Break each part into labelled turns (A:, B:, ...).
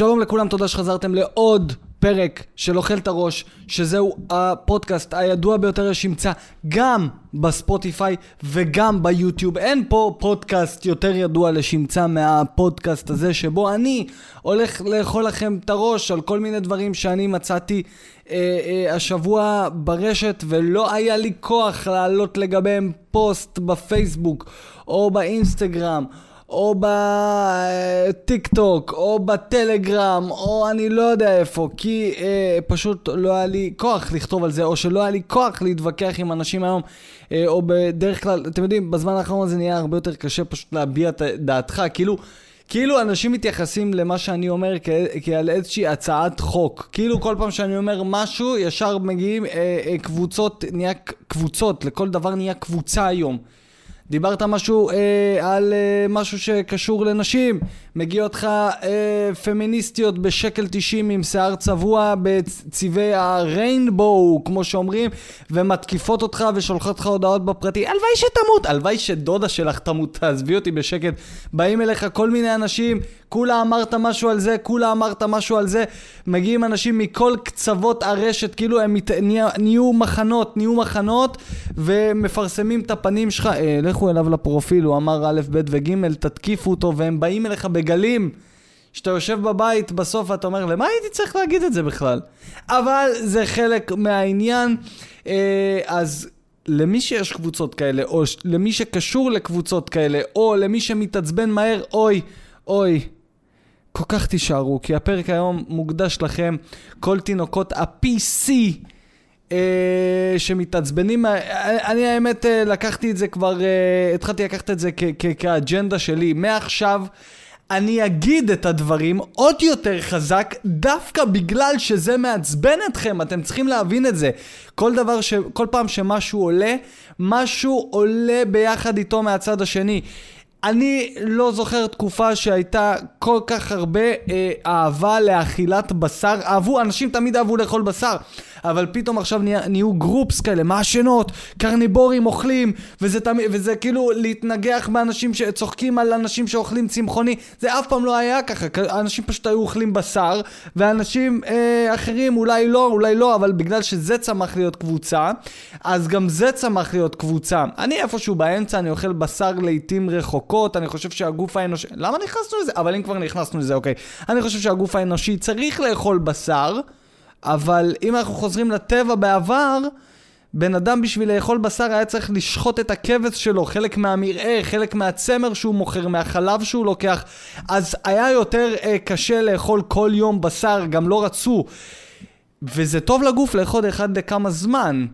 A: שלום לכולם, תודה שחזרתם לעוד פרק של אוכל את הראש, שזהו הפודקאסט הידוע ביותר לשמצה גם בספוטיפיי וגם ביוטיוב. אין פה פודקאסט יותר ידוע לשמצה מהפודקאסט הזה, שבו אני הולך לאכול לכם את הראש על כל מיני דברים שאני מצאתי אה, אה, השבוע ברשת, ולא היה לי כוח להעלות לגביהם פוסט בפייסבוק או באינסטגרם. או בטיק טוק, או בטלגרם, או אני לא יודע איפה, כי אה, פשוט לא היה לי כוח לכתוב על זה, או שלא היה לי כוח להתווכח עם אנשים היום, אה, או בדרך כלל, אתם יודעים, בזמן האחרון זה נהיה הרבה יותר קשה פשוט להביע את דעתך, כאילו... כאילו אנשים מתייחסים למה שאני אומר כעל איזושהי הצעת חוק. כאילו כל פעם שאני אומר משהו, ישר מגיעים אה, אה, קבוצות, נהיה קבוצות, לכל דבר נהיה קבוצה היום. דיברת משהו אה, על אה, משהו שקשור לנשים, מגיע אותך אה, פמיניסטיות בשקל 90 עם שיער צבוע בצבעי הריינבואו, כמו שאומרים, ומתקיפות אותך ושולחות לך הודעות בפרטי, הלוואי שתמות, הלוואי שדודה שלך תמות, תעזבי אותי בשקט. באים אליך כל מיני אנשים, כולה אמרת משהו על זה, כולה אמרת משהו על זה, מגיעים אנשים מכל קצוות הרשת, כאילו הם מת... נהיו מחנות, נהיו מחנות, ומפרסמים את הפנים שלך, אה, לכו אליו לפרופיל, הוא אמר א', ב' וג', תתקיפו אותו, והם באים אליך בגלים. שאתה יושב בבית, בסוף אתה אומר, למה הייתי צריך להגיד את זה בכלל? אבל זה חלק מהעניין, אה, אז למי שיש קבוצות כאלה, או למי שקשור לקבוצות כאלה, או למי שמתעצבן מהר, אוי, אוי. כל כך תישארו, כי הפרק היום מוקדש לכם, כל תינוקות ה-PC אה, שמתעצבנים. אני האמת אה, לקחתי את זה כבר, אה, התחלתי לקחת את זה כאג'נדה שלי. מעכשיו אני אגיד את הדברים עוד יותר חזק, דווקא בגלל שזה מעצבן אתכם, אתם צריכים להבין את זה. כל דבר ש... כל פעם שמשהו עולה, משהו עולה ביחד איתו מהצד השני. אני לא זוכר תקופה שהייתה כל כך הרבה אה, אהבה לאכילת בשר. אהבו, אנשים תמיד אהבו לאכול בשר. אבל פתאום עכשיו נה, נהיו גרופס כאלה, מעשנות, קרניבורים אוכלים, וזה, תמיד, וזה כאילו להתנגח באנשים שצוחקים על אנשים שאוכלים צמחוני, זה אף פעם לא היה ככה, אנשים פשוט היו אוכלים בשר, ואנשים אה, אחרים אולי לא, אולי לא, אבל בגלל שזה צמח להיות קבוצה, אז גם זה צמח להיות קבוצה. אני איפשהו באמצע, אני אוכל בשר לעיתים רחוקות, אני חושב שהגוף האנושי... למה נכנסנו לזה? אבל אם כבר נכנסנו לזה, אוקיי. אני חושב שהגוף האנושי צריך לאכול בשר. אבל אם אנחנו חוזרים לטבע בעבר, בן אדם בשביל לאכול בשר היה צריך לשחוט את הכבש שלו, חלק מהמרעה, חלק מהצמר שהוא מוכר, מהחלב שהוא לוקח, אז היה יותר אה, קשה לאכול כל יום בשר, גם לא רצו. וזה טוב לגוף לאכול אחד לכמה זמן.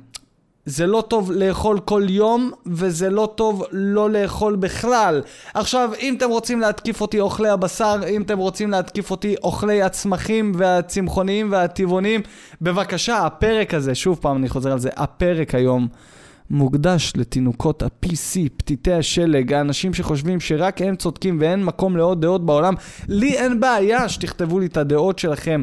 A: זה לא טוב לאכול כל יום, וזה לא טוב לא לאכול בכלל. עכשיו, אם אתם רוצים להתקיף אותי אוכלי הבשר, אם אתם רוצים להתקיף אותי אוכלי הצמחים והצמחוניים והטבעונים, בבקשה, הפרק הזה, שוב פעם אני חוזר על זה, הפרק היום. מוקדש לתינוקות ה-PC, פתיתי השלג, האנשים שחושבים שרק הם צודקים ואין מקום לעוד דעות בעולם. לי אין בעיה שתכתבו לי את הדעות שלכם.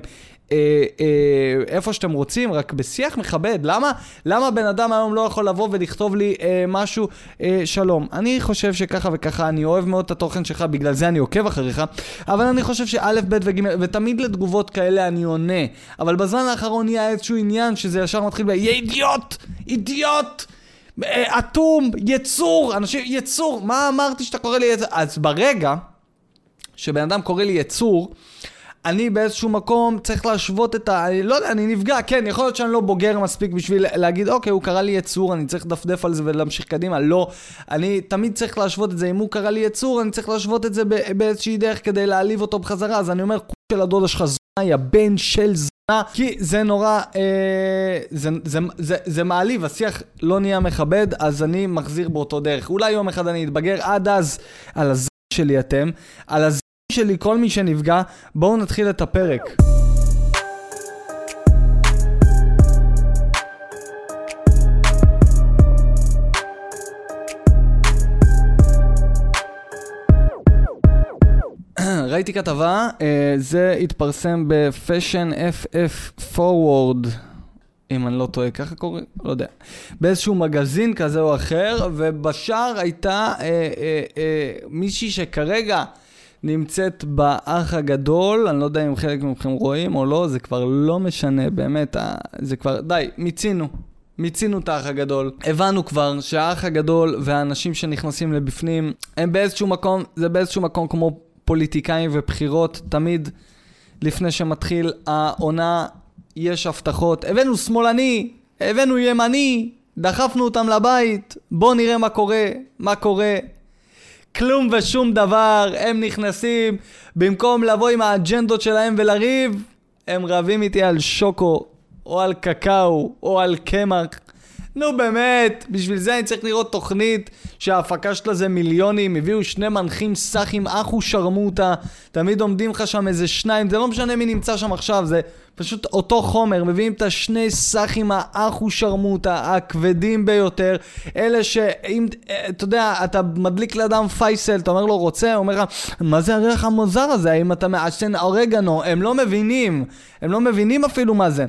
A: אה, אה, איפה שאתם רוצים, רק בשיח מכבד. למה, למה בן אדם היום לא יכול לבוא ולכתוב לי אה, משהו, אה, שלום, אני חושב שככה וככה, אני אוהב מאוד את התוכן שלך, בגלל זה אני עוקב אחריך, אבל אני חושב שא', ב' וג', ותמיד לתגובות כאלה אני עונה. אבל בזמן האחרון יהיה איזשהו עניין שזה ישר מתחיל ב... יא אידיוט! אידיוט! אה, אטום, יצור, אנשים, יצור, מה אמרתי שאתה קורא לי יצור? אז ברגע שבן אדם קורא לי יצור, אני באיזשהו מקום צריך להשוות את ה... אני לא יודע, אני נפגע, כן, יכול להיות שאני לא בוגר מספיק בשביל להגיד, אוקיי, הוא קרא לי יצור, אני צריך לדפדף על זה ולהמשיך קדימה. לא, אני תמיד צריך להשוות את זה. אם הוא קרא לי יצור, אני צריך להשוות את זה באיזושהי דרך כדי להעליב אותו בחזרה. אז אני אומר, של הדודה שלך זונה, יא בן של זונה, כי זה נורא, אה, זה, זה, זה, זה מעליב, השיח לא נהיה מכבד, אז אני מחזיר באותו דרך. אולי יום אחד אני אתבגר, עד אז, על הז... שלי אתם, על הז... שלי, כל מי שנפגע, בואו נתחיל את הפרק. ראיתי כתבה, אה, זה התפרסם בפאשן FF Forward, אם אני לא טועה, ככה קוראים? לא יודע. באיזשהו מגזין כזה או אחר, ובשאר הייתה אה, אה, אה, מישהי שכרגע נמצאת באח הגדול, אני לא יודע אם חלק מכם רואים או לא, זה כבר לא משנה, באמת, זה כבר, די, מיצינו. מיצינו את האח הגדול. הבנו כבר שהאח הגדול והאנשים שנכנסים לבפנים, הם באיזשהו מקום, זה באיזשהו מקום כמו פוליטיקאים ובחירות, תמיד לפני שמתחיל העונה יש הבטחות. הבאנו שמאלני, הבאנו ימני, דחפנו אותם לבית, בואו נראה מה קורה, מה קורה. כלום ושום דבר, הם נכנסים, במקום לבוא עם האג'נדות שלהם ולריב, הם רבים איתי על שוקו, או על קקאו, או על קמח. נו באמת, בשביל זה אני צריך לראות תוכנית שההפקה שלה זה מיליונים, הביאו שני מנחים סאחים, אחו שרמוטה, תמיד עומדים לך שם איזה שניים, זה לא משנה מי נמצא שם עכשיו, זה פשוט אותו חומר, מביאים את השני סאחים האחו שרמוטה, הכבדים ביותר, אלה שאם, אתה יודע, אתה מדליק לאדם פייסל, אתה אומר לו רוצה, הוא אומר לך, מה זה הריח המוזר הזה, האם אתה מעשן אורגנו, הם לא מבינים, הם לא מבינים אפילו מה זה.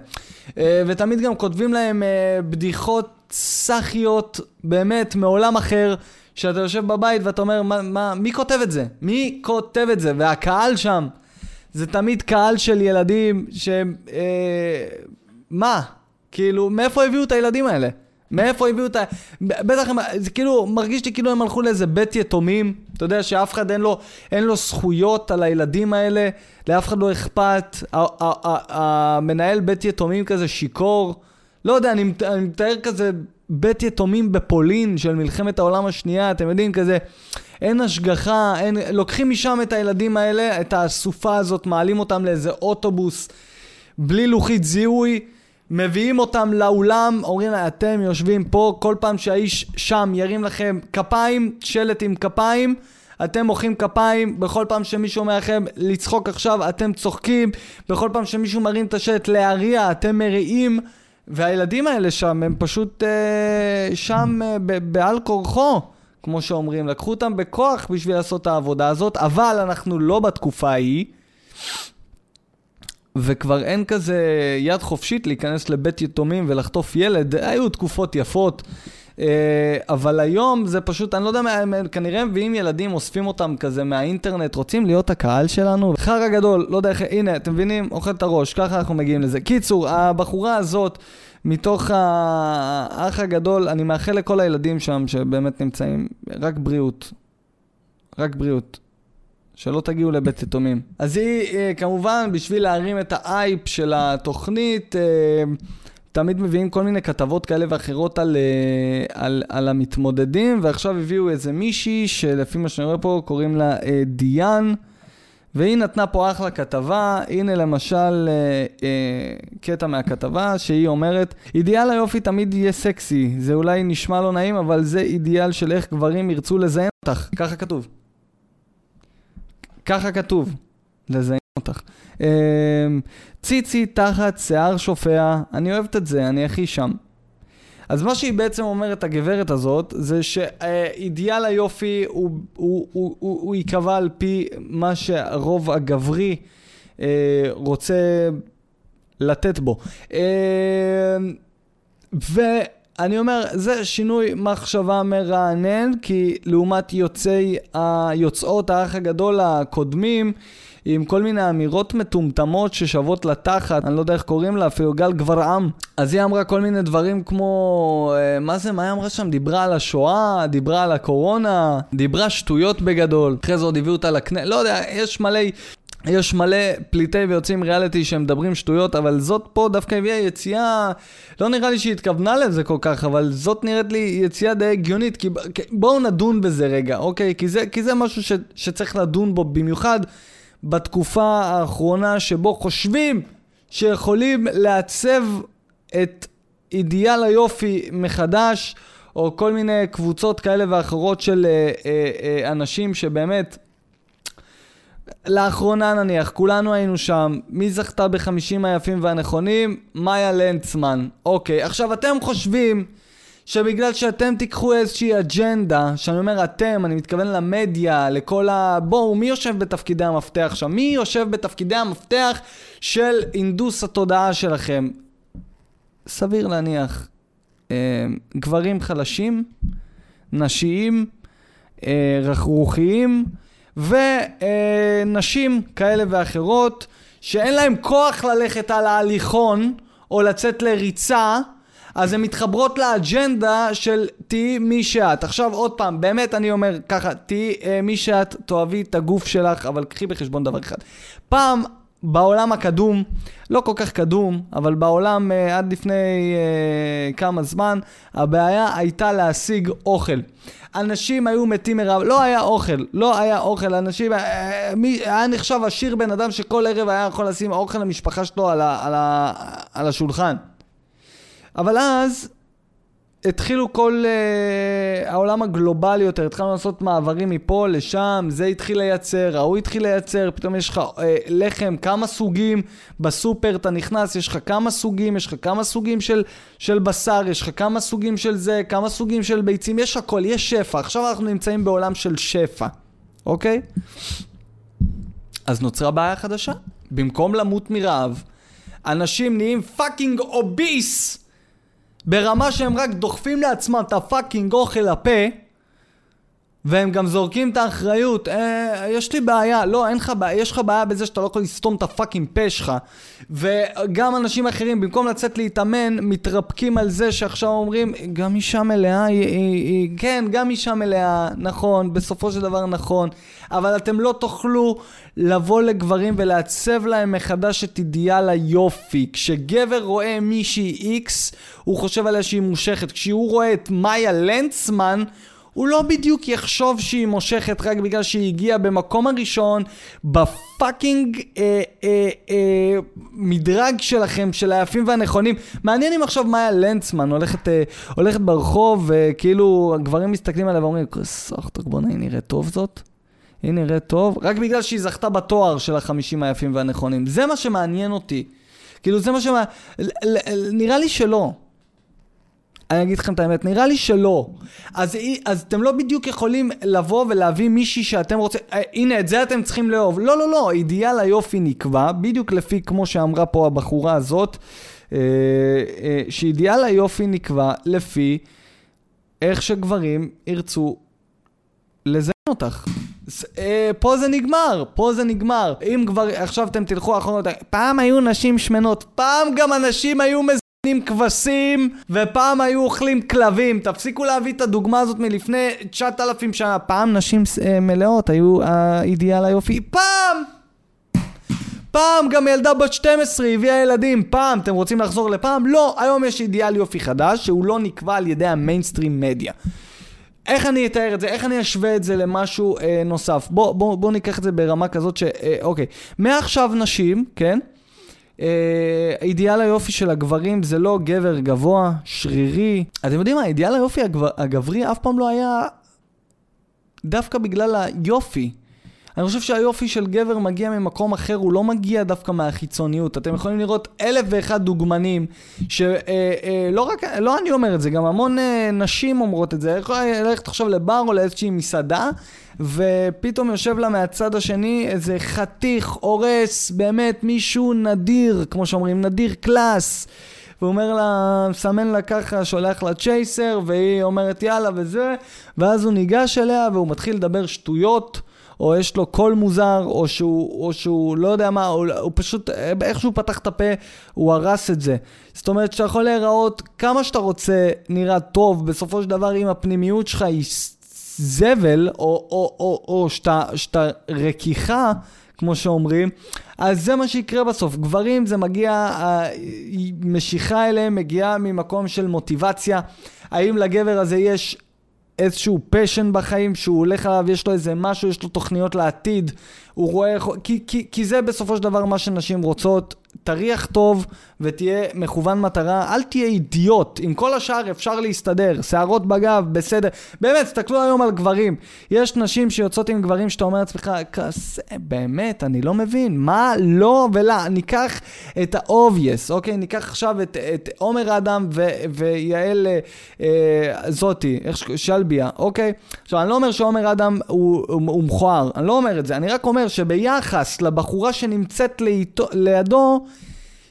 A: אה, ותמיד גם כותבים להם אה, בדיחות סאחיות, באמת, מעולם אחר. שאתה יושב בבית ואתה אומר, מה, מה, מי כותב את זה? מי כותב את זה? והקהל שם, זה תמיד קהל של ילדים שהם... אה, מה? כאילו, מאיפה הביאו את הילדים האלה? מאיפה הביאו את ה... בטח הם... זה כאילו, מרגיש לי כאילו הם הלכו לאיזה בית יתומים. אתה יודע שאף אחד אין לו, אין לו זכויות על הילדים האלה, לאף אחד לא אכפת. המנהל בית יתומים כזה שיכור. לא יודע, אני, אני מתאר כזה בית יתומים בפולין של מלחמת העולם השנייה, אתם יודעים, כזה, אין השגחה, אין, לוקחים משם את הילדים האלה, את הסופה הזאת, מעלים אותם לאיזה אוטובוס בלי לוחית זיהוי, מביאים אותם לאולם, אומרים לה, אתם יושבים פה, כל פעם שהאיש שם ירים לכם כפיים, שלט עם כפיים, אתם מוחאים כפיים, בכל פעם שמישהו אומר לכם לצחוק עכשיו, אתם צוחקים, בכל פעם שמישהו מרים את השלט להריע, אתם מריעים. והילדים האלה שם, הם פשוט אה, שם אה, בעל כורחו, כמו שאומרים. לקחו אותם בכוח בשביל לעשות את העבודה הזאת, אבל אנחנו לא בתקופה ההיא. וכבר אין כזה יד חופשית להיכנס לבית יתומים ולחטוף ילד, היו תקופות יפות. אה, אבל היום זה פשוט, אני לא יודע, הם כנראה מביאים ילדים, אוספים אותם כזה מהאינטרנט, רוצים להיות הקהל שלנו. חרא גדול, לא יודע איך, הנה, אתם מבינים? אוכל את הראש, ככה אנחנו מגיעים לזה. קיצור, הבחורה הזאת, מתוך האח הגדול, אני מאחל לכל הילדים שם שבאמת נמצאים, רק בריאות. רק בריאות. שלא תגיעו לבית יתומים. אז היא, אה, כמובן, בשביל להרים את האייפ של התוכנית, אה, תמיד מביאים כל מיני כתבות כאלה ואחרות על, אה, על, על המתמודדים, ועכשיו הביאו איזה מישהי שלפי מה שאני רואה פה קוראים לה דיאן, והיא נתנה פה אחלה כתבה, הנה למשל אה, אה, קטע מהכתבה שהיא אומרת, אידיאל היופי תמיד יהיה סקסי, זה אולי נשמע לא נעים, אבל זה אידיאל של איך גברים ירצו לזיין אותך, ככה כתוב. ככה כתוב, לזיין אותך. אמ, ציצי תחת שיער שופע, אני אוהבת את זה, אני הכי שם. אז מה שהיא בעצם אומרת, הגברת הזאת, זה שאידיאל היופי הוא, הוא, הוא, הוא, הוא ייקבע על פי מה שהרוב הגברי אה, רוצה לתת בו. אה, ואני אומר, זה שינוי מחשבה מרענן, כי לעומת יוצאי, היוצאות האח הגדול הקודמים, עם כל מיני אמירות מטומטמות ששוות לתחת, אני לא יודע איך קוראים לה, אפילו גל גברעם. אז היא אמרה כל מיני דברים כמו, אה, מה זה, מה היא אמרה שם? דיברה על השואה, דיברה על הקורונה, דיברה שטויות בגדול. אחרי זה עוד הביאו אותה לכנסת, לא יודע, יש מלא... יש מלא פליטי ויוצאים ריאליטי שהם מדברים שטויות, אבל זאת פה דווקא הביאה יציאה, לא נראה לי שהיא התכוונה לזה כל כך, אבל זאת נראית לי יציאה די הגיונית, כי בואו נדון בזה רגע, אוקיי? כי זה, כי זה משהו ש, שצריך לדון בו במיוחד. בתקופה האחרונה שבו חושבים שיכולים לעצב את אידיאל היופי מחדש, או כל מיני קבוצות כאלה ואחרות של אה, אה, אה, אנשים שבאמת, לאחרונה נניח, כולנו היינו שם, מי זכתה בחמישים היפים והנכונים? מאיה לנצמן. אוקיי, עכשיו אתם חושבים... שבגלל שאתם תיקחו איזושהי אג'נדה, שאני אומר אתם, אני מתכוון למדיה, לכל ה... בואו, מי יושב בתפקידי המפתח שם? מי יושב בתפקידי המפתח של אינדוס התודעה שלכם? סביר להניח, אה, גברים חלשים, נשיים, אה, רכרוכיים, ונשים כאלה ואחרות, שאין להם כוח ללכת על ההליכון, או לצאת לריצה, אז הן מתחברות לאג'נדה של תהיי מי שאת. עכשיו עוד פעם, באמת אני אומר ככה, תהיי אה, מי שאת, תאהבי את הגוף שלך, אבל קחי בחשבון דבר אחד. פעם בעולם הקדום, לא כל כך קדום, אבל בעולם אה, עד לפני אה, כמה זמן, הבעיה הייתה להשיג אוכל. אנשים היו מתים מרעב, לא היה אוכל, לא היה אוכל, אנשים, אה, מי, היה נחשב עשיר בן אדם שכל ערב היה יכול לשים אוכל למשפחה שלו על, ה, על, ה, על השולחן. אבל אז התחילו כל uh, העולם הגלובלי יותר, התחלנו לעשות מעברים מפה לשם, זה התחיל לייצר, ההוא התחיל לייצר, פתאום יש לך uh, לחם, כמה סוגים, בסופר אתה נכנס, יש לך כמה סוגים, יש לך כמה סוגים של, של בשר, יש לך כמה סוגים של זה, כמה סוגים של ביצים, יש הכל, יש שפע. עכשיו אנחנו נמצאים בעולם של שפע, אוקיי? אז נוצרה בעיה חדשה. במקום למות מרעב, אנשים נהיים fucking obese! ברמה שהם רק דוחפים לעצמם את ה fucking אוכל לפה והם גם זורקים את האחריות, אה, יש לי בעיה, לא, אין לך בעיה, יש לך בעיה בזה שאתה לא יכול לסתום את הפאקינג פה שלך. וגם אנשים אחרים, במקום לצאת להתאמן, מתרפקים על זה שעכשיו אומרים, גם אישה מלאה היא, היא, היא, כן, גם אישה מלאה, נכון, בסופו של דבר נכון, אבל אתם לא תוכלו לבוא לגברים ולעצב להם מחדש את אידיאל היופי. כשגבר רואה מישהי איקס, הוא חושב עליה שהיא מושכת. כשהוא רואה את מאיה לנצמן, הוא לא בדיוק יחשוב שהיא מושכת רק בגלל שהיא הגיעה במקום הראשון בפאקינג אה, אה, אה, מדרג שלכם, של היפים והנכונים. מעניין אם עכשיו מאיה לנצמן הולכת, אה, הולכת ברחוב וכאילו אה, הגברים מסתכלים עליה ואומרים, סחטוק בוא'נה היא נראית טוב זאת? היא נראית טוב? רק בגלל שהיא זכתה בתואר של החמישים היפים והנכונים. זה מה שמעניין אותי. כאילו זה מה ש... נראה לי שלא. אני אגיד לכם את האמת, נראה לי שלא. אז, אז אתם לא בדיוק יכולים לבוא ולהביא מישהי שאתם רוצים, אה, הנה את זה אתם צריכים לאהוב. לא, לא, לא, אידיאל היופי נקבע, בדיוק לפי כמו שאמרה פה הבחורה הזאת, אה, אה, שאידיאל היופי נקבע לפי איך שגברים ירצו לזיין אותך. פה זה נגמר, פה זה נגמר. אם כבר עכשיו אתם תלכו אחרונות, פעם היו נשים שמנות, פעם גם אנשים היו מז... כבשים, ופעם היו אוכלים כלבים. תפסיקו להביא את הדוגמה הזאת מלפני 9,000 שנה. פעם נשים אה, מלאות היו האידיאל היופי. פעם! פעם גם ילדה בת 12 הביאה ילדים, פעם, אתם רוצים לחזור לפעם? לא, היום יש אידיאל יופי חדש שהוא לא נקבע על ידי המיינסטרים מדיה. איך אני אתאר את זה? איך אני אשווה את זה למשהו אה, נוסף? בוא, בוא, בוא ניקח את זה ברמה כזאת ש... אה, אוקיי, מעכשיו נשים, כן? אה, אידיאל היופי של הגברים זה לא גבר גבוה, שרירי. אתם יודעים מה, אידיאל היופי הגבר, הגברי אף פעם לא היה דווקא בגלל היופי. אני חושב שהיופי של גבר מגיע ממקום אחר, הוא לא מגיע דווקא מהחיצוניות. אתם יכולים לראות אלף ואחד דוגמנים, שלא אה, אה, לא רק, לא אני אומר את זה, גם המון אה, נשים אומרות את זה. יכולה ללכת עכשיו לבר או לאיזושהי מסעדה, ופתאום יושב לה מהצד השני איזה חתיך, הורס, באמת מישהו נדיר, כמו שאומרים, נדיר class. והוא אומר לה, מסמן לה ככה, שולח לה צ'ייסר, והיא אומרת יאללה וזה, ואז הוא ניגש אליה והוא מתחיל לדבר שטויות. או יש לו קול מוזר, או שהוא, או שהוא לא יודע מה, הוא, הוא פשוט, איך שהוא פתח את הפה, הוא הרס את זה. זאת אומרת שאתה יכול להיראות כמה שאתה רוצה, נראה טוב, בסופו של דבר אם הפנימיות שלך היא זבל, או, או, או, או שאתה, שאתה רכיכה, כמו שאומרים, אז זה מה שיקרה בסוף. גברים זה מגיע, המשיכה אליהם מגיעה ממקום של מוטיבציה. האם לגבר הזה יש איזשהו פשן בחיים שהוא הולך עליו, יש לו איזה משהו, יש לו תוכניות לעתיד, הוא רואה, כי, כי, כי זה בסופו של דבר מה שנשים רוצות, תריח טוב ותהיה מכוון מטרה, אל תהיה אידיוט, עם כל השאר אפשר להסתדר, שערות בגב, בסדר. באמת, תסתכלו היום על גברים. יש נשים שיוצאות עם גברים שאתה אומר לעצמך, כזה, באמת, אני לא מבין, מה לא ולא. ניקח את ה-obvious, אוקיי? ניקח עכשיו את, את עומר אדם ו, ויעל אה, אה זאתי, איך ש... שלביה, אוקיי? עכשיו, אני לא אומר שעומר אדם הוא, הוא, הוא מכוער, אני לא אומר את זה, אני רק אומר שביחס לבחורה שנמצאת לידו, לידו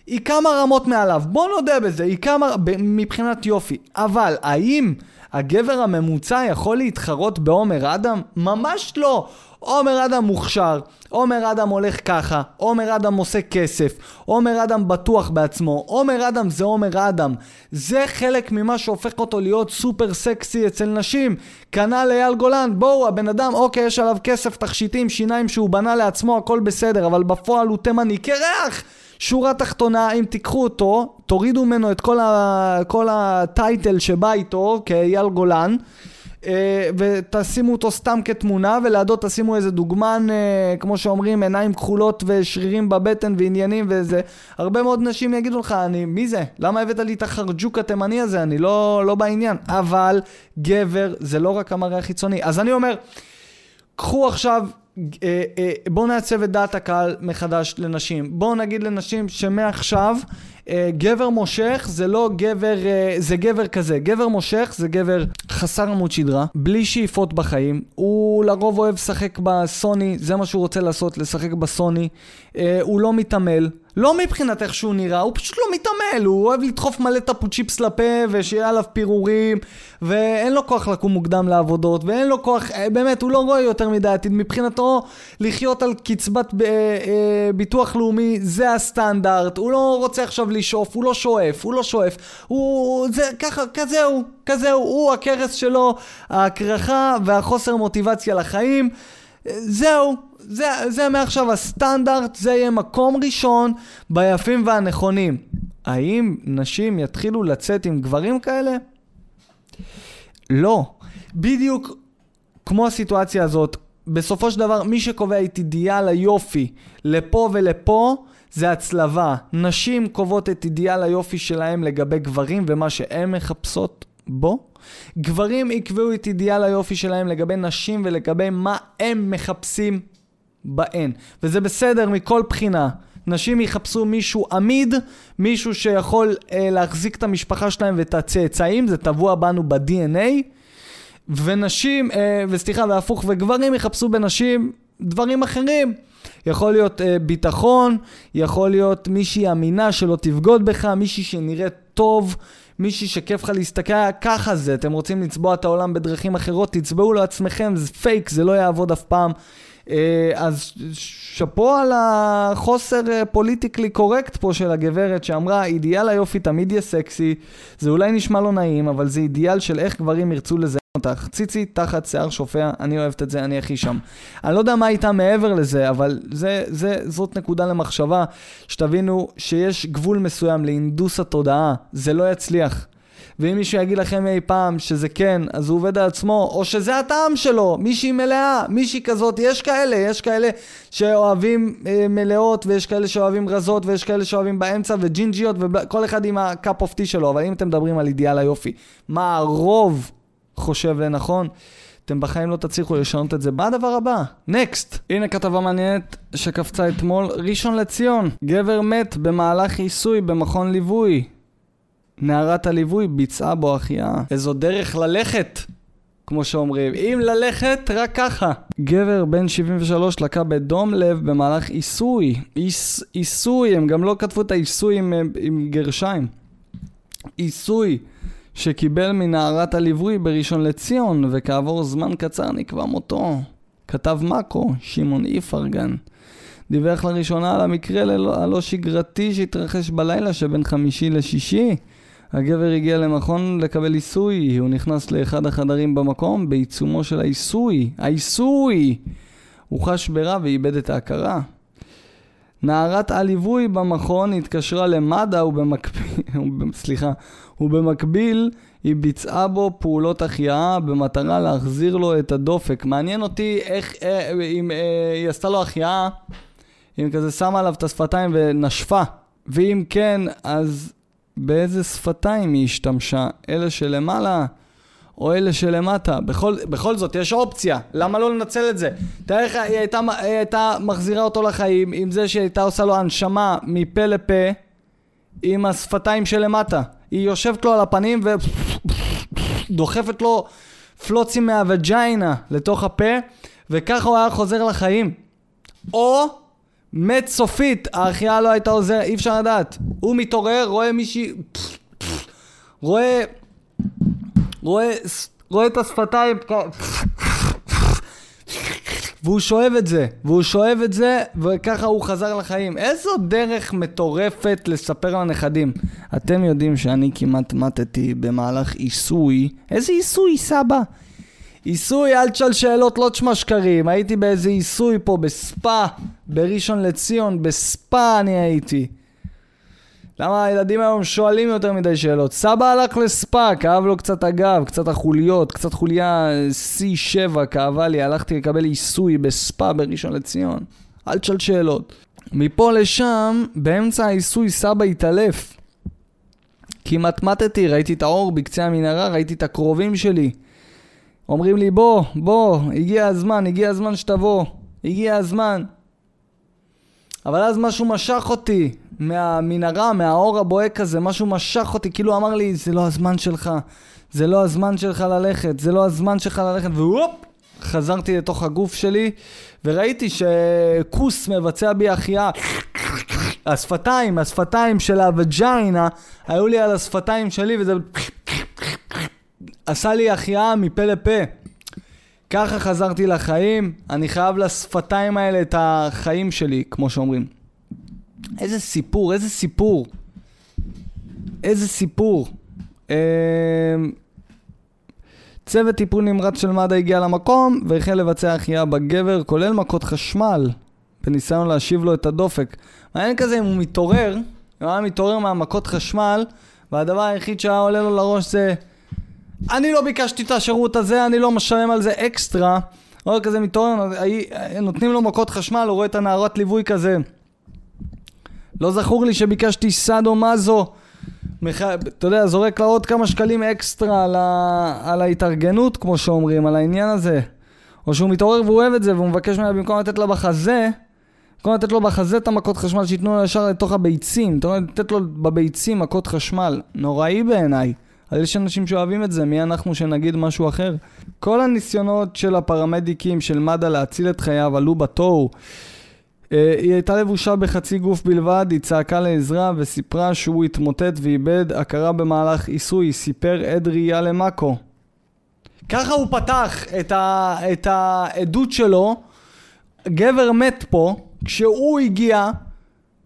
A: היא כמה רמות מעליו. בוא נודה בזה, היא כמה... מבחינת יופי. אבל האם הגבר הממוצע יכול להתחרות בעומר אדם? ממש לא. עומר אדם מוכשר, עומר אדם הולך ככה, עומר אדם עושה כסף, עומר אדם בטוח בעצמו, עומר אדם זה עומר אדם. זה חלק ממה שהופך אותו להיות סופר סקסי אצל נשים. כנ"ל אייל גולן, בואו, הבן אדם, אוקיי, יש עליו כסף, תכשיטים, שיניים שהוא בנה לעצמו, הכל בסדר, אבל בפועל הוא תימני קרח! שורה תחתונה, אם תיקחו אותו, תורידו ממנו את כל, ה, כל הטייטל שבא איתו, כאייל גולן, אה, ותשימו אותו סתם כתמונה, ולידו תשימו איזה דוגמן, אה, כמו שאומרים, עיניים כחולות ושרירים בבטן ועניינים וזה. הרבה מאוד נשים יגידו לך, אני, מי זה? למה הבאת לי את החרג'וק התימני הזה? אני לא, לא בעניין. אבל גבר זה לא רק המראה החיצוני. אז אני אומר, קחו עכשיו בואו נעצב את דעת הקהל מחדש לנשים. בואו נגיד לנשים שמעכשיו אה, גבר מושך זה לא גבר, זה גבר כזה. גבר מושך זה גבר חסר עמוד שדרה, בלי שאיפות בחיים. הוא לרוב אוהב לשחק בסוני, זה מה שהוא רוצה לעשות, לשחק בסוני. הוא לא מתעמל. לא מבחינת איך שהוא נראה, הוא פשוט לא מתעמל, הוא אוהב לדחוף מלא טפו צ'יפס לפה ושיהיה עליו פירורים ואין לו כוח לקום מוקדם לעבודות ואין לו כוח, אה, באמת, הוא לא רואה יותר מדי עתיד. מבחינתו, לחיות על קצבת אה, אה, ביטוח לאומי זה הסטנדרט, הוא לא רוצה עכשיו לשאוף, הוא לא שואף, הוא לא שואף, הוא, זה ככה, כזה הוא, כזה הוא, הוא הכרס שלו, הקרחה והחוסר מוטיבציה לחיים. זהו, זה, זה מעכשיו הסטנדרט, זה יהיה מקום ראשון ביפים והנכונים. האם נשים יתחילו לצאת עם גברים כאלה? לא. בדיוק כמו הסיטואציה הזאת, בסופו של דבר מי שקובע את אידיאל היופי לפה ולפה זה הצלבה. נשים קובעות את אידיאל היופי שלהם לגבי גברים ומה שהן מחפשות בו. גברים יקבעו את אידיאל היופי שלהם לגבי נשים ולגבי מה הם מחפשים בהן. וזה בסדר מכל בחינה. נשים יחפשו מישהו עמיד, מישהו שיכול אה, להחזיק את המשפחה שלהם ואת הצאצאים, זה טבוע בנו ב-DNA. ונשים, אה, וסליחה, והפוך, וגברים יחפשו בנשים דברים אחרים. יכול להיות אה, ביטחון, יכול להיות מישהי אמינה שלא תבגוד בך, מישהי שנראית טוב, מישהי שכיף לך להסתכל, ככה זה, אתם רוצים לצבוע את העולם בדרכים אחרות, תצבעו לעצמכם, זה פייק, זה לא יעבוד אף פעם. אה, אז שאפו על החוסר politically correct פה של הגברת שאמרה, אידיאל היופי תמיד יהיה סקסי, זה אולי נשמע לא נעים, אבל זה אידיאל של איך גברים ירצו לזה. אותך. ציצי תחת שיער שופע, אני אוהבת את זה, אני הכי שם. אני לא יודע מה איתה מעבר לזה, אבל זה, זה, זאת נקודה למחשבה, שתבינו שיש גבול מסוים להנדוס התודעה, זה לא יצליח. ואם מישהו יגיד לכם אי פעם שזה כן, אז הוא עובד על עצמו, או שזה הטעם שלו, מישהי מלאה, מישהי כזאת, יש כאלה, יש כאלה שאוהבים אה, מלאות, ויש כאלה שאוהבים רזות, ויש כאלה שאוהבים באמצע, וג'ינג'יות, וכל אחד עם ה cup of tea שלו, אבל אם אתם מדברים על אידיאל היופי, מה הרוב חושב לנכון, אתם בחיים לא תצליחו לשנות את זה. מה הדבר הבא? נקסט. הנה כתבה מעניינת שקפצה אתמול. ראשון לציון, גבר מת במהלך עיסוי במכון ליווי. נערת הליווי ביצעה בו החייאה. איזו דרך ללכת, כמו שאומרים. אם ללכת, רק ככה. גבר בן 73 לקה בדום לב במהלך עיסוי. עיס, עיסוי, הם גם לא כתבו את העיסוי עם, עם גרשיים. עיסוי. שקיבל מנערת הליווי בראשון לציון, וכעבור זמן קצר נקבע מותו. כתב מאקו, שמעון איפרגן. דיווח לראשונה על המקרה הלא שגרתי שהתרחש בלילה שבין חמישי לשישי. הגבר הגיע למכון לקבל עיסוי, הוא נכנס לאחד החדרים במקום בעיצומו של העיסוי. העיסוי! הוא חש ברע ואיבד את ההכרה. נערת הליווי במכון התקשרה למד"א ובמקביל, סליחה, ובמקביל היא ביצעה בו פעולות החייאה במטרה להחזיר לו את הדופק. מעניין אותי איך, אה, אם אה, היא עשתה לו החייאה, אם כזה שמה עליו את השפתיים ונשפה. ואם כן, אז באיזה שפתיים היא השתמשה? אלה שלמעלה? או אלה שלמטה. בכל, בכל זאת, יש אופציה, למה לא לנצל את זה? תאר לך, היא הייתה, היא הייתה מחזירה אותו לחיים עם זה שהיא הייתה עושה לו הנשמה מפה לפה עם השפתיים שלמטה. היא יושבת לו על הפנים ודוחפת לו פלוצים מהווג'יינה לתוך הפה, וככה הוא היה חוזר לחיים. או מת סופית, ההחייאה לא הייתה עוזר, אי אפשר לדעת. הוא מתעורר, רואה מישהי... רואה... רואה, רואה את השפתיים והוא שואב את זה, והוא שואב את זה, וככה הוא חזר לחיים. איזו דרך מטורפת לספר לנכדים. אתם יודעים שאני כמעט מתתי במהלך עיסוי. איזה עיסוי, סבא? עיסוי, אל תשאל שאלות, לא תשמע שקרים. הייתי באיזה עיסוי פה בספא, בראשון לציון, בספא אני הייתי. למה הילדים היום שואלים יותר מדי שאלות? סבא הלך לספא, כאב לו קצת הגב, קצת החוליות, קצת חוליה C7 כאבה לי, הלכתי לקבל עיסוי בספא בראשון לציון. אל תשאל שאלות. מפה לשם, באמצע העיסוי סבא התעלף. כמעט מתתי, ראיתי את האור בקצה המנהרה, ראיתי את הקרובים שלי. אומרים לי, בוא, בוא, הגיע הזמן, הגיע הזמן שתבוא, הגיע הזמן. אבל אז משהו משך אותי מהמנהרה, מהאור הבוהק הזה, משהו משך אותי, כאילו אמר לי, זה לא הזמן שלך, זה לא הזמן שלך ללכת, זה לא הזמן שלך ללכת, והופ, חזרתי לתוך הגוף שלי, וראיתי שכוס מבצע בי החייאה. השפתיים, השפתיים של הווג'יינה, היו לי על השפתיים שלי, וזה עשה לי החייאה מפה לפה. ככה חזרתי לחיים, אני חייב לשפתיים האלה את החיים שלי, כמו שאומרים. איזה סיפור, איזה סיפור. איזה סיפור. אה, צוות טיפול נמרץ של מד"א הגיע למקום והחל לבצע החייאה בגבר, כולל מכות חשמל, בניסיון להשיב לו את הדופק. מעניין כזה אם הוא מתעורר, אם הוא היה מתעורר מהמכות חשמל, והדבר היחיד שהיה עולה לו לראש זה אני לא ביקשתי את השירות הזה, אני לא משלם על זה אקסטרה. רואה כזה מתעורר, נותנים לו מכות חשמל, הוא רואה את הנערת ליווי כזה. לא זכור לי שביקשתי סאדו מזו. מח... אתה יודע, זורק לה עוד כמה שקלים אקסטרה על, ה... על ההתארגנות, כמו שאומרים, על העניין הזה. או שהוא מתעורר והוא אוהב את זה, והוא מבקש ממנה במקום לתת לה בחזה, במקום לתת לו בחזה את המכות חשמל, שייתנו לו ישר לתוך הביצים. אתה לתת לו בביצים מכות חשמל. נוראי בעיניי. אבל יש אנשים שאוהבים את זה, מי אנחנו שנגיד משהו אחר? כל הניסיונות של הפרמדיקים של מד"א להציל את חייו עלו בתוהו. אה, היא הייתה לבושה בחצי גוף בלבד, היא צעקה לעזרה וסיפרה שהוא התמוטט ואיבד הכרה במהלך עיסוי, סיפר עד ראייה למאקו. ככה הוא פתח את, ה, את העדות שלו. גבר מת פה, כשהוא הגיע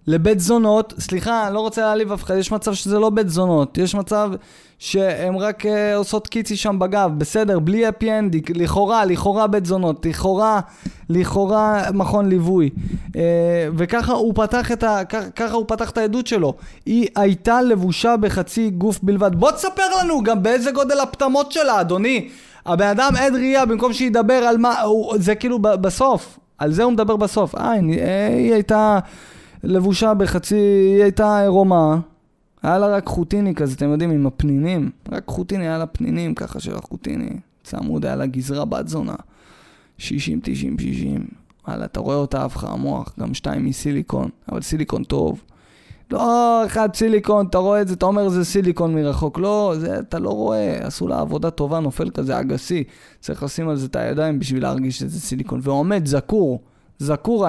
A: לבית זונות, סליחה, אני לא רוצה להעליב אף אחד, יש מצב שזה לא בית זונות, יש מצב שהן רק uh, עושות קיצי שם בגב, בסדר, בלי אפי אנדי, לכאורה, לכאורה בית זונות, לכאורה, לכאורה מכון ליווי. Uh, וככה הוא פתח את ה... ככה הוא פתח את העדות שלו. היא הייתה לבושה בחצי גוף בלבד. בוא תספר לנו גם באיזה גודל הפטמות שלה, אדוני. הבן אדם עד ראייה, במקום שידבר על מה... הוא, זה כאילו בסוף. על זה הוא מדבר בסוף. אה, היא, היא הייתה לבושה בחצי... היא הייתה עירומה. היה לה רק חוטיני כזה, אתם יודעים, עם הפנינים. רק חוטיני, היה לה פנינים ככה של החוטיני. צמוד, היה לה גזרה בת זונה. 60, 90, 60. וואלה, אתה רואה אותה עף לך המוח, גם שתיים מסיליקון, אבל סיליקון טוב. לא, אחד סיליקון, אתה רואה את זה, אתה אומר זה סיליקון מרחוק. לא, זה, אתה לא רואה, עשו לה עבודה טובה, נופל כזה אגסי. צריך לשים על זה את הידיים בשביל להרגיש שזה סיליקון. ועומד זקור. זקור,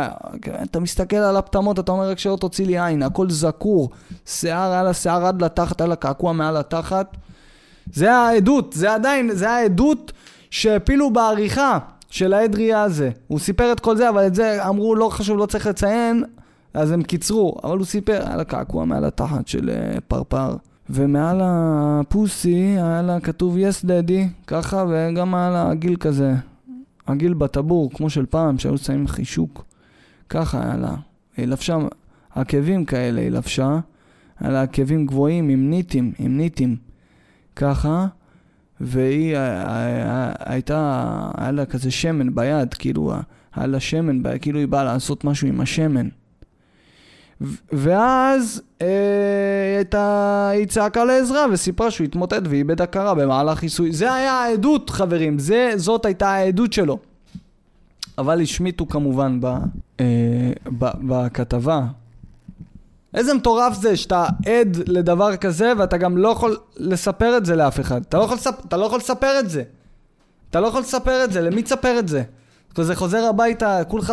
A: אתה מסתכל על הפטמות, אתה אומר רק שלא תוציא לי עין, הכל זקור. שיער על השיער עד לתחת, על הקעקוע מעל התחת. זה העדות, זה עדיין, זה העדות שהפילו בעריכה של העד ראייה הזה. הוא סיפר את כל זה, אבל את זה אמרו, לא חשוב, לא צריך לציין, אז הם קיצרו. אבל הוא סיפר, היה לה קעקוע מעל התחת של uh, פרפר. ומעל הפוסי היה לה כתוב yes daddy, ככה, וגם היה לה גיל כזה, הגיל בטבור, כמו של פעם, שהיו שמים חישוק. ככה היה לה. היא לבשה עקבים כאלה, היא לבשה. היה לה עקבים גבוהים עם ניטים, עם ניטים. ככה. והיא אה, אה, הייתה, היה לה כזה שמן ביד, כאילו, היה לה שמן כאילו היא באה לעשות משהו עם השמן. ואז אה, היא צעקה לעזרה וסיפרה שהוא התמוטט ואיבד הכרה במהלך עיסוי. זה היה העדות, חברים, זה, זאת הייתה העדות שלו. אבל השמיטו כמובן ב, אה, ב, בכתבה. איזה מטורף זה שאתה עד לדבר כזה ואתה גם לא יכול לספר את זה לאף אחד. אתה לא יכול, לספ... אתה לא יכול לספר את זה. אתה לא יכול לספר את זה, למי תספר את זה? אתה חוזר הביתה, כולך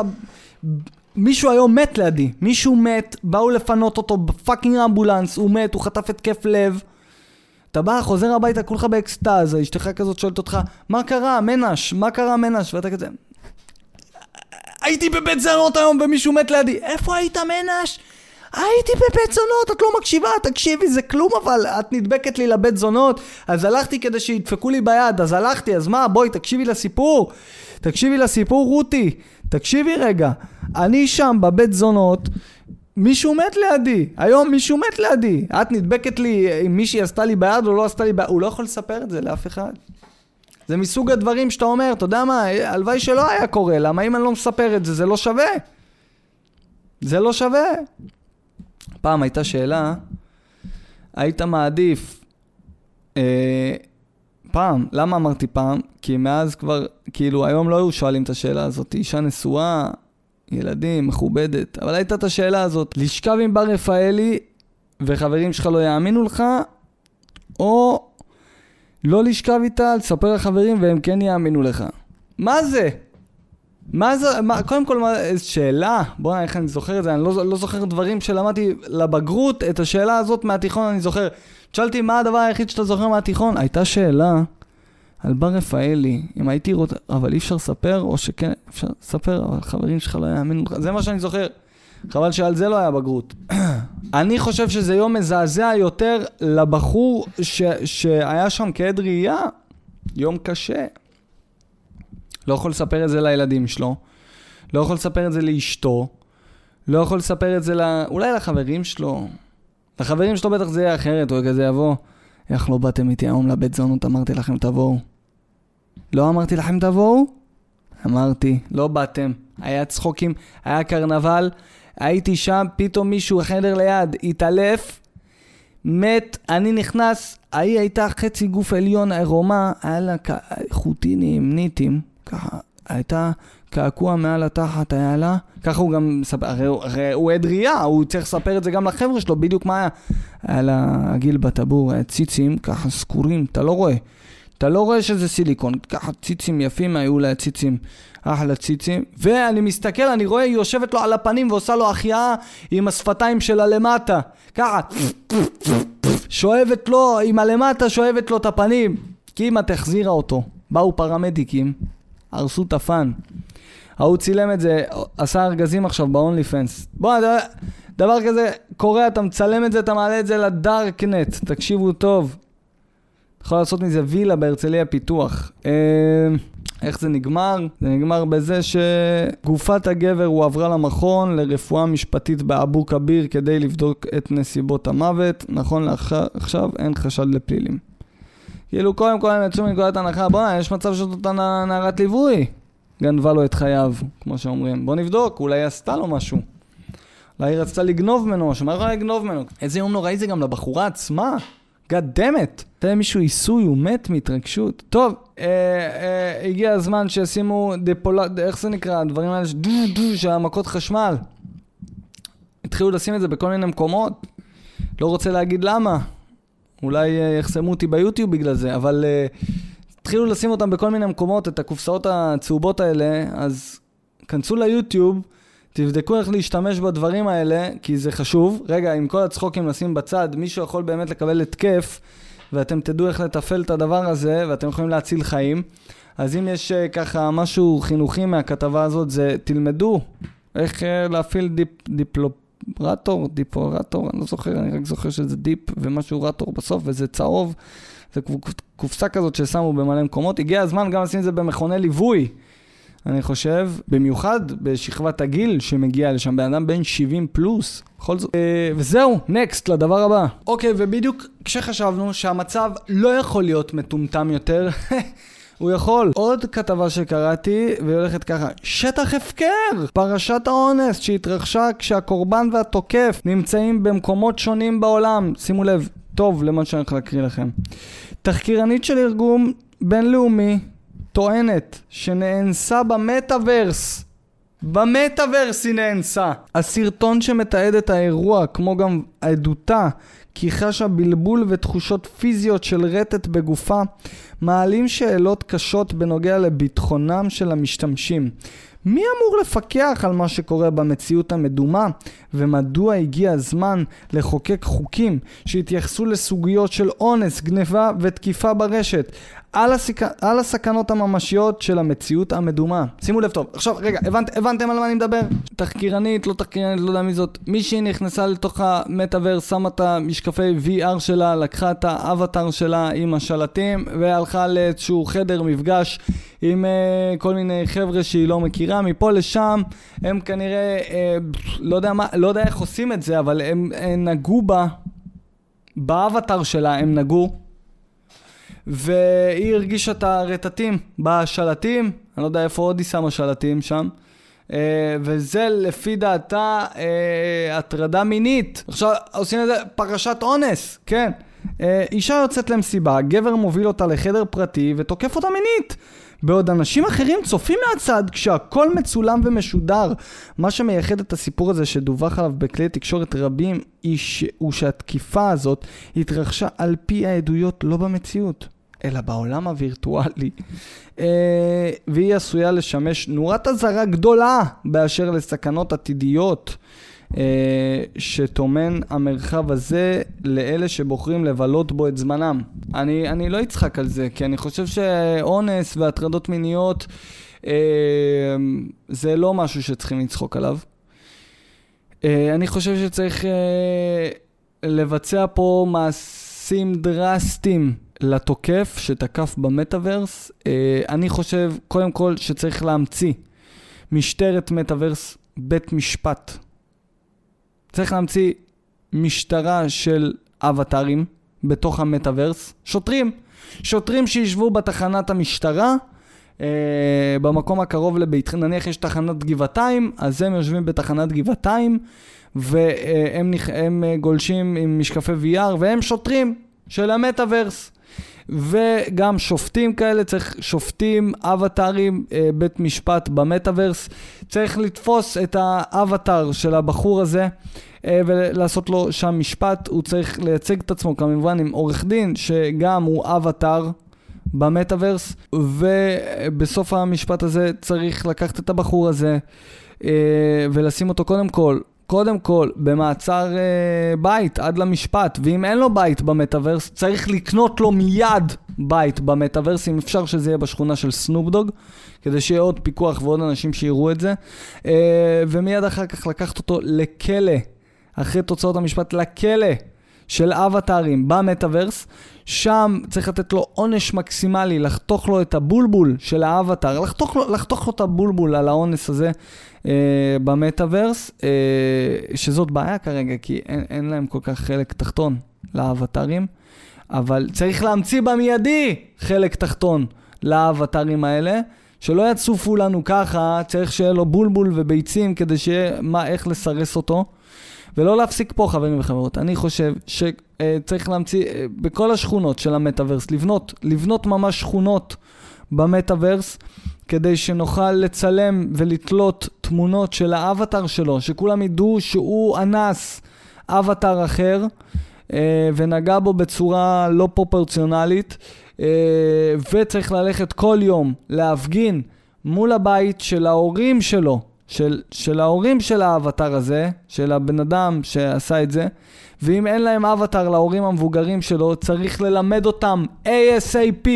A: מישהו היום מת לידי, מישהו מת, באו לפנות אותו ב fucking אמבולנס, הוא מת, הוא חטף התקף לב. אתה בא, חוזר הביתה, כולך באקסטאז, אשתך כזאת שואלת אותך, מה קרה, מנש? מה קרה, מנש? ואתה כזה... הייתי בבית זונות היום ומישהו מת לידי. איפה היית מנש? הייתי בבית זונות, את לא מקשיבה, תקשיבי, זה כלום אבל, את נדבקת לי לבית זונות, אז הלכתי כדי שידפקו לי ביד, אז הלכתי, אז מה, בואי, תקשיבי לסיפור. תקשיבי לסיפור, רותי. תקשיבי רגע. אני שם בבית זונות, מישהו מת לידי, היום מישהו מת לידי. את נדבקת לי אם מישהי עשתה לי ביד או לא עשתה לי ביד, הוא לא יכול לספר את זה לאף אחד. זה מסוג הדברים שאתה אומר, אתה יודע מה, הלוואי שלא היה קורה, למה אם אני לא מספר את זה, זה לא שווה. זה לא שווה. פעם הייתה שאלה, היית מעדיף, אה, פעם, למה אמרתי פעם? כי מאז כבר, כאילו היום לא היו שואלים את השאלה הזאת, אישה נשואה, ילדים, מכובדת, אבל הייתה את השאלה הזאת, לשכב עם בר רפאלי וחברים שלך לא יאמינו לך, או לא לשכב איתה, לספר לחברים והם כן יאמינו לך. מה זה? מה זה, מה, קודם כל, מה, איזו שאלה, בוא'נה, איך אני זוכר את זה, אני לא, לא זוכר דברים שלמדתי לבגרות, את השאלה הזאת מהתיכון אני זוכר. שאלתי מה הדבר היחיד שאתה זוכר מהתיכון, הייתה שאלה על בר רפאלי, אם הייתי רוצה, אבל אי אפשר לספר, או שכן, אפשר לספר, אבל חברים שלך לא יאמינו לך, זה מה שאני זוכר. חבל שעל זה לא היה בגרות. אני חושב שזה יום מזעזע יותר לבחור ש, שהיה שם כעד ראייה. יום קשה. לא יכול לספר את זה לילדים שלו, לא יכול לספר את זה לאשתו, לא יכול לספר את זה ל... אולי לחברים שלו. לחברים שלו בטח זה יהיה אחרת, הוא כזה יבוא, איך לא באתם איתי היום לבית זונות, אמרתי לכם תבואו. לא אמרתי לכם תבואו? אמרתי, לא באתם. היה צחוקים, היה קרנבל, הייתי שם, פתאום מישהו, חדר ליד, התעלף, מת, אני נכנס, ההיא הייתה חצי גוף עליון עירומה, היה לה חוטינים, ניטים, ככה, הייתה קעקוע מעל התחת, היה לה, ככה הוא גם הרי, הרי הוא עד ראייה, הוא צריך לספר את זה גם לחבר'ה שלו, בדיוק מה היה. היה לה הגיל בטבור, היה ציצים, ככה סקורים, אתה לא רואה. אתה לא רואה שזה סיליקון, ככה ציצים יפים היו לה ציצים, אחלה ציצים. ואני מסתכל, אני רואה, היא יושבת לו על הפנים ועושה לו החייאה עם השפתיים שלה למטה. ככה, שואבת לו, עם הלמטה שואבת לו את הפנים. כי אמא תחזירה אותו. באו פרמדיקים, הרסו את הפאן. ההוא צילם את זה, עשה ארגזים עכשיו ב-only fans. בוא, דבר, דבר כזה קורה, אתה מצלם את זה, אתה מעלה את זה לדארקנט, תקשיבו טוב. יכול לעשות מזה וילה בהרצליה פיתוח. אה, איך זה נגמר? זה נגמר בזה שגופת הגבר הועברה למכון לרפואה משפטית באבו כביר כדי לבדוק את נסיבות המוות. נכון לעכשיו אין חשד לפלילים. כאילו קודם כל הם יצאו מנקודת הנחה, בוא'נה, יש מצב שזאת נערת ליווי. גנבה לו את חייו, כמו שאומרים. בוא נבדוק, אולי היא עשתה לו משהו. אולי היא רצתה לגנוב ממנו משהו, מה יכולה לגנוב ממנו? איזה יום נוראי זה גם לבחורה עצמה. God damn it. תראה מישהו עיסוי, הוא מת מהתרגשות. טוב, אה, אה, הגיע הזמן שישימו דפולט, איך זה נקרא? הדברים האלה שדו דו של המכות חשמל. התחילו לשים את זה בכל מיני מקומות. לא רוצה להגיד למה. אולי אה, יחסמו אותי ביוטיוב בגלל זה, אבל אה, התחילו לשים אותם בכל מיני מקומות, את הקופסאות הצהובות האלה, אז כנסו ליוטיוב. תבדקו איך להשתמש בדברים האלה, כי זה חשוב. רגע, עם כל הצחוקים לשים בצד, מישהו יכול באמת לקבל התקף, ואתם תדעו איך לתפעל את הדבר הזה, ואתם יכולים להציל חיים. אז אם יש uh, ככה משהו חינוכי מהכתבה הזאת, זה תלמדו איך uh, להפעיל דיפ, דיפלורטור, דיפורטור, אני לא זוכר, אני רק זוכר שזה דיפ ומשהו רטור בסוף, וזה צהוב. זה קופסה כזאת ששמו במלא מקומות. הגיע הזמן גם לשים את זה במכוני ליווי. אני חושב, במיוחד בשכבת הגיל שמגיע לשם, בן אדם בן 70 פלוס, בכל זאת. אה, וזהו, next, לדבר הבא. אוקיי, ובדיוק כשחשבנו שהמצב לא יכול להיות מטומטם יותר, הוא יכול. עוד כתבה שקראתי, והיא הולכת ככה, שטח הפקר! פרשת האונס שהתרחשה כשהקורבן והתוקף נמצאים במקומות שונים בעולם. שימו לב, טוב למה שאני הולך להקריא לכם. תחקירנית של ארגון בינלאומי טוענת שנאנסה במטאוורס. במטאוורס היא נאנסה. הסרטון שמתעד את האירוע, כמו גם עדותה, כי חשה בלבול ותחושות פיזיות של רטט בגופה, מעלים שאלות קשות בנוגע לביטחונם של המשתמשים. מי אמור לפקח על מה שקורה במציאות המדומה, ומדוע הגיע הזמן לחוקק חוקים שהתייחסו לסוגיות של אונס, גניבה ותקיפה ברשת, על, הסק... על הסכנות הממשיות של המציאות המדומה. שימו לב טוב. עכשיו, רגע, הבנ... הבנתם על מה אני מדבר? תחקירנית, לא תחקירנית, לא יודע מי זאת. מישהי נכנסה לתוך המטאוורס, שמה את המשקפי VR שלה, לקחה את האבטר שלה עם השלטים, והלכה לאיזשהו חדר מפגש עם uh, כל מיני חבר'ה שהיא לא מכירה. מפה לשם, הם כנראה, uh, לא יודע מה, לא יודע איך עושים את זה, אבל הם, הם נגעו בה, באבטר שלה הם נגעו. והיא הרגישה את הרטטים בשלטים, אני לא יודע איפה עוד היא שמה שלטים שם. Uh, וזה לפי דעתה uh, הטרדה מינית. עכשיו עושים את זה פרשת אונס, כן. Uh, אישה יוצאת למסיבה, גבר מוביל אותה לחדר פרטי ותוקף אותה מינית. בעוד אנשים אחרים צופים מהצד כשהכל מצולם ומשודר. מה שמייחד את הסיפור הזה שדווח עליו בכלי תקשורת רבים הוא שהתקיפה הזאת התרחשה על פי העדויות, לא במציאות. אלא בעולם הווירטואלי. אה, והיא עשויה לשמש נורת אזהרה גדולה באשר לסכנות עתידיות אה, שטומן המרחב הזה לאלה שבוחרים לבלות בו את זמנם. אני, אני לא אצחק על זה, כי אני חושב שאונס והטרדות מיניות אה, זה לא משהו שצריכים לצחוק עליו. אני חושב שצריך לבצע פה מעשים דרסטיים לתוקף שתקף במטאוורס, אה, אני חושב קודם כל שצריך להמציא משטרת מטאוורס בית משפט. צריך להמציא משטרה של אבטארים בתוך המטאוורס, שוטרים, שוטרים שישבו בתחנת המשטרה, אה, במקום הקרוב לבית, נניח יש תחנת גבעתיים, אז הם יושבים בתחנת גבעתיים, והם הם גולשים עם משקפי VR, והם שוטרים של המטאוורס. וגם שופטים כאלה, צריך שופטים, אבטארים, אה, בית משפט במטאוורס. צריך לתפוס את האבטאר של הבחור הזה אה, ולעשות לו שם משפט. הוא צריך לייצג את עצמו כמובן עם עורך דין, שגם הוא אבטאר. במטאוורס, ובסוף המשפט הזה צריך לקחת את הבחור הזה אה, ולשים אותו קודם כל קודם כל, במעצר אה, בית עד למשפט, ואם אין לו בית במטאוורס, צריך לקנות לו מיד בית במטאוורס, אם אפשר שזה יהיה בשכונה של סנופדוג, כדי שיהיה עוד פיקוח ועוד אנשים שיראו את זה, אה, ומיד אחר כך לקחת אותו לכלא, אחרי תוצאות המשפט, לכלא של אבטארים במטאוורס, שם צריך לתת לו עונש מקסימלי, לחתוך לו את הבולבול של האבטאר, לחתוך לו, לחתוך לו את הבולבול על האונס הזה אה, במטאוורס, אה, שזאת בעיה כרגע, כי אין, אין להם כל כך חלק תחתון לאבטארים, אבל צריך להמציא במיידי חלק תחתון לאבטארים האלה. שלא יצופו לנו ככה, צריך שיהיה לו בולבול וביצים כדי שיהיה מה, איך לסרס אותו. ולא להפסיק פה, חברים וחברות. אני חושב שצריך להמציא אה, בכל השכונות של המטאוורס, לבנות, לבנות ממש שכונות במטאוורס, כדי שנוכל לצלם ולתלות תמונות של האבטר שלו, שכולם ידעו שהוא אנס אבטר אחר, אה, ונגע בו בצורה לא פרופורציונלית, אה, וצריך ללכת כל יום להפגין מול הבית של ההורים שלו. של, של ההורים של האבטר הזה, של הבן אדם שעשה את זה, ואם אין להם אבטר להורים המבוגרים שלו, צריך ללמד אותם ASAP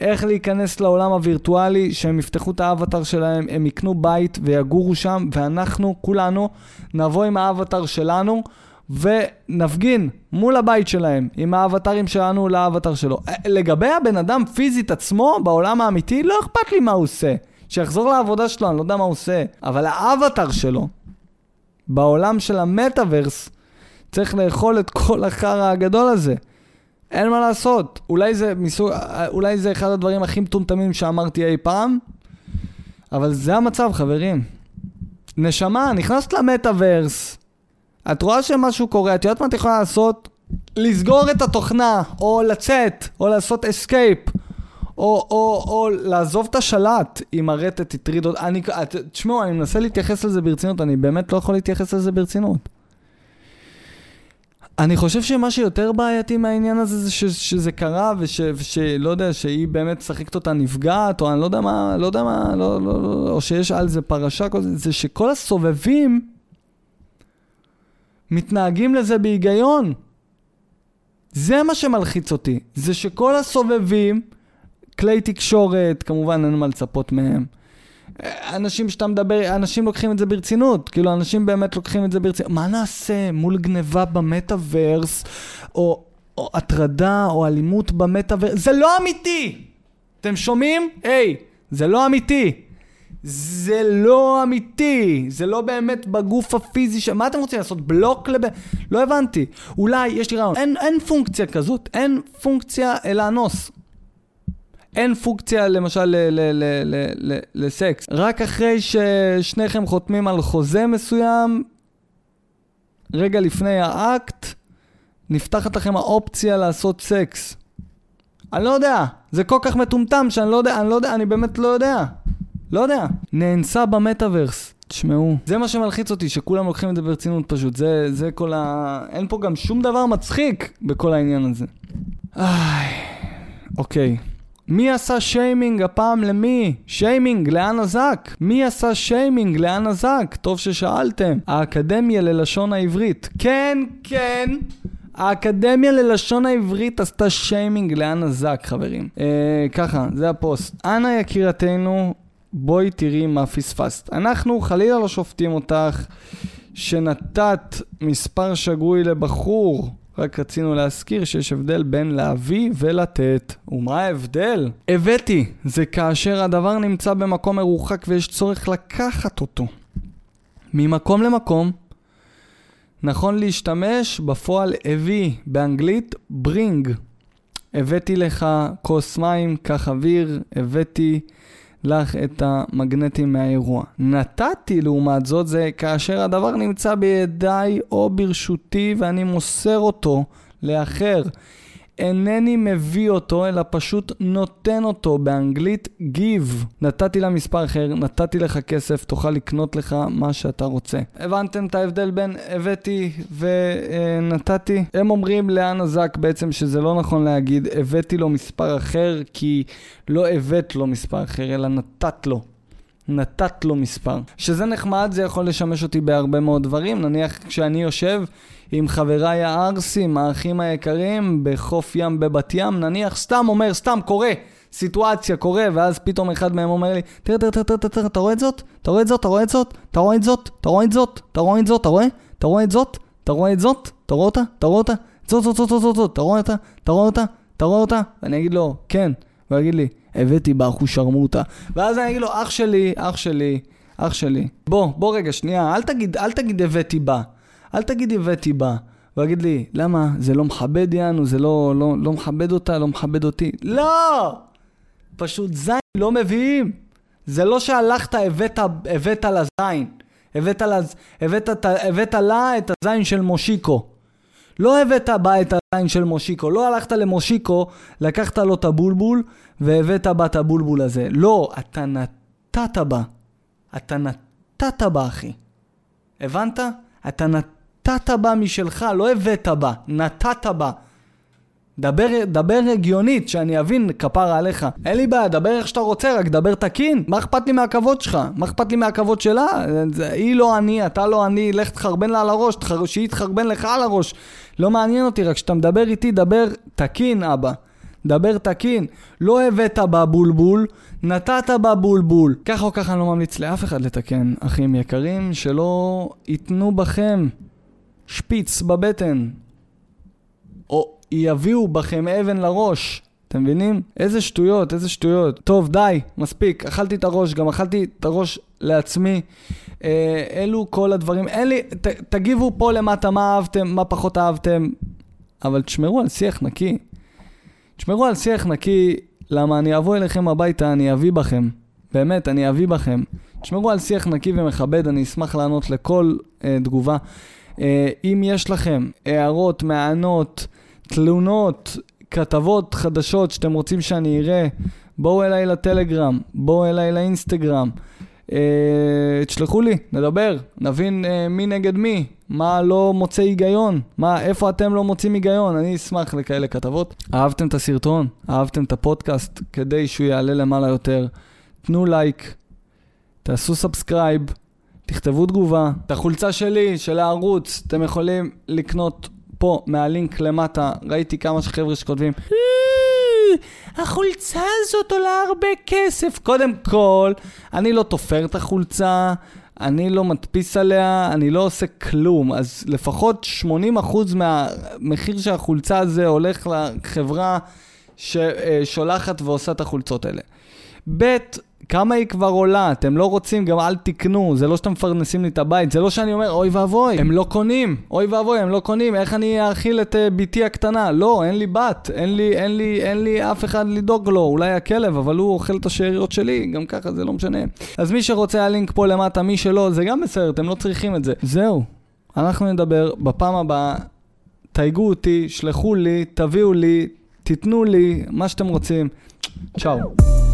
A: איך להיכנס לעולם הווירטואלי, שהם יפתחו את האבטר שלהם, הם יקנו בית ויגורו שם, ואנחנו, כולנו, נבוא עם האבטר שלנו. ונפגין מול הבית שלהם עם האבטרים שלנו לאבטר שלו. לגבי הבן אדם פיזית עצמו, בעולם האמיתי, לא אכפת לי מה הוא עושה. שיחזור לעבודה שלו, אני לא יודע מה הוא עושה. אבל האבטר שלו, בעולם של המטאוורס, צריך לאכול את כל החרא הגדול הזה. אין מה לעשות. אולי זה, מסוג, אולי זה אחד הדברים הכי מטומטמים שאמרתי אי פעם, אבל זה המצב, חברים. נשמה, נכנסת למטאוורס, את רואה שמשהו קורה, את יודעת מה את יכולה לעשות? לסגור את התוכנה, או לצאת, או לעשות escape. או, או, או לעזוב את השלט אם הרטט הטריד. אני, תשמעו, אני מנסה להתייחס לזה ברצינות, אני באמת לא יכול להתייחס לזה ברצינות. אני חושב שמה שיותר בעייתי מהעניין הזה זה ש, שזה קרה וש, ושלא יודע, שהיא באמת משחקת אותה נפגעת, או אני לא יודע מה, לא יודע מה, לא, לא, לא, או שיש על זה פרשה, זה, זה שכל הסובבים מתנהגים לזה בהיגיון. זה מה שמלחיץ אותי, זה שכל הסובבים, כלי תקשורת, כמובן אין מה לצפות מהם. אנשים שאתה מדבר, אנשים לוקחים את זה ברצינות, כאילו אנשים באמת לוקחים את זה ברצינות. מה נעשה מול גניבה במטאוורס, או, או הטרדה, או אלימות במטאוורס? זה לא אמיתי! אתם שומעים? היי, זה לא אמיתי. זה לא אמיתי, זה לא באמת בגוף הפיזי של... מה אתם רוצים לעשות? בלוק לב... לא הבנתי. אולי, יש לי רעיון. אין, אין פונקציה כזאת, אין פונקציה לאנוס. אין פונקציה למשל לסקס. רק אחרי ששניכם חותמים על חוזה מסוים, רגע לפני האקט, נפתחת לכם האופציה לעשות סקס. אני לא יודע, זה כל כך מטומטם שאני לא יודע, אני לא יודע, אני באמת לא יודע. לא יודע. נאנסה במטאוורס. תשמעו, זה מה שמלחיץ אותי, שכולם לוקחים את זה ברצינות פשוט. זה, זה כל ה... אין פה גם שום דבר מצחיק בכל העניין הזה. איי, אוקיי. מי עשה שיימינג הפעם למי? שיימינג לאנה זק? מי עשה שיימינג לאנה זק? טוב ששאלתם. האקדמיה ללשון העברית. כן, כן. האקדמיה ללשון העברית עשתה שיימינג לאן הזק, חברים. אה, ככה, זה הפוסט. אנא יקירתנו, בואי תראי מה פספסת. אנחנו חלילה לא שופטים אותך שנתת מספר שגוי לבחור. רק רצינו להזכיר שיש הבדל בין להביא ולתת. ומה ההבדל? הבאתי, זה כאשר הדבר נמצא במקום מרוחק ויש צורך לקחת אותו. ממקום למקום, נכון להשתמש בפועל הביא, באנגלית bring. הבאתי לך כוס מים, קח אוויר, הבאתי לך את המגנטים מהאירוע. נתתי לעומת זאת זה כאשר הדבר נמצא בידיי או ברשותי ואני מוסר אותו לאחר. אינני מביא אותו, אלא פשוט נותן אותו, באנגלית give. נתתי לה מספר אחר, נתתי לך כסף, תוכל לקנות לך מה שאתה רוצה. הבנתם את ההבדל בין הבאתי ונתתי? הם אומרים לאן הזק בעצם שזה לא נכון להגיד הבאתי לו מספר אחר, כי לא הבאת לו מספר אחר, אלא נתת לו. נתת לו מספר. שזה נחמד, זה יכול לשמש אותי בהרבה מאוד דברים. נניח כשאני יושב עם חבריי הערסים, האחים היקרים, בחוף ים בבת ים, נניח סתם אומר, סתם קורה. סיטואציה קורה, ואז פתאום אחד מהם אומר לי, תראה, תראה, תראה, תראה, אתה רואה את זאת? אתה רואה את זאת? אתה רואה את זאת? אתה רואה את זאת? אתה רואה את זאת? אתה רואה את זאת? אתה רואה? אתה רואה את זאת? אתה רואה את זאת? אתה רואה אותה? אתה רואה אותה? זאת, זאת, זאת, זאת, זאת, אתה רואה אותה? אתה רואה אותה? אתה רואה אותה? ואני אגיד לו, כן. והוא יגיד לי, הבאתי באחו שרמוטה. ואז אני אגיד לו, אח שלי, אח שלי, אח שלי. בוא, בוא רגע, שנייה, אל תגיד, אל תגיד הבאתי בה. אל תגיד הבאתי בה. הוא יגיד לי, למה? זה לא מכבד יענו, זה לא, לא, לא מכבד אותה, לא מכבד אותי. לא! פשוט זין לא מביאים. זה לא שהלכת, הבאת, הבאת לה זין. הבאת, לה, הבאת, הבאת לה את הזין של מושיקו. לא הבאת בה את הזין של מושיקו. לא הלכת למושיקו, לקחת לו את הבולבול והבאת בה את הבולבול הזה. לא, אתה נתת בה. אתה נתת בה, אחי. הבנת? אתה נתת בה משלך, לא הבאת בה, נתת בה. דבר, דבר הגיונית, שאני אבין, כפרה עליך. אין לי בעיה, דבר איך שאתה רוצה, רק דבר תקין. מה אכפת לי מהכבוד שלך? מה אכפת לי מהכבוד שלה? היא לא אני, אתה לא אני, לך תחרבן לה על הראש, שהיא תחרבן לך על הראש. לא מעניין אותי, רק כשאתה מדבר איתי, דבר תקין, אבא. דבר תקין. לא הבאת בבולבול, נתת בבולבול. ככה או ככה אני לא ממליץ לאף אחד לתקן, אחים יקרים, שלא ייתנו בכם שפיץ בבטן. או יביאו בכם אבן לראש. אתם מבינים? איזה שטויות, איזה שטויות. טוב, די, מספיק. אכלתי את הראש, גם אכלתי את הראש לעצמי. אה, אלו כל הדברים. אין לי, ת, תגיבו פה למטה מה אהבתם, מה פחות אהבתם, אבל תשמרו על שיח נקי. תשמרו על שיח נקי, למה אני אבוא אליכם הביתה, אני אביא בכם. באמת, אני אביא בכם. תשמרו על שיח נקי ומכבד, אני אשמח לענות לכל אה, תגובה. אה, אם יש לכם הערות, מענות, תלונות, כתבות חדשות שאתם רוצים שאני אראה, בואו אליי לטלגרם, בואו אליי לאינסטגרם. אה, תשלחו לי, נדבר, נבין אה, מי נגד מי, מה לא מוצא היגיון, מה, איפה אתם לא מוצאים היגיון, אני אשמח לכאלה כתבות. אהבתם את הסרטון, אהבתם את הפודקאסט, כדי שהוא יעלה למעלה יותר, תנו לייק, תעשו subscribe, תכתבו תגובה. את החולצה שלי, של הערוץ, אתם יכולים לקנות פה, מהלינק למטה, ראיתי כמה חבר'ה שכותבים, "אה, החולצה הזאת עולה הרבה כסף. קודם כל, אני לא תופר את החולצה, אני לא מדפיס עליה, אני לא עושה כלום. אז לפחות 80% מהמחיר של החולצה הזה הולך לחברה ששולחת ועושה את החולצות האלה. ב', כמה היא כבר עולה? אתם לא רוצים, גם אל תקנו. זה לא שאתם מפרנסים לי את הבית, זה לא שאני אומר, אוי ואבוי, הם לא קונים. אוי ואבוי, הם לא קונים. איך אני אאכיל את uh, בתי הקטנה? לא, אין לי בת, אין לי, אין לי, אין לי אף אחד לדאוג לו. אולי הכלב, אבל הוא אוכל את השאריות שלי, גם ככה זה לא משנה. אז מי שרוצה, הלינק פה למטה, מי שלא, זה גם בסדר, אתם לא צריכים את זה. זהו, אנחנו נדבר בפעם הבאה. תייגו אותי, שלחו לי, תביאו לי, תיתנו לי, מה שאתם רוצים. צ'או.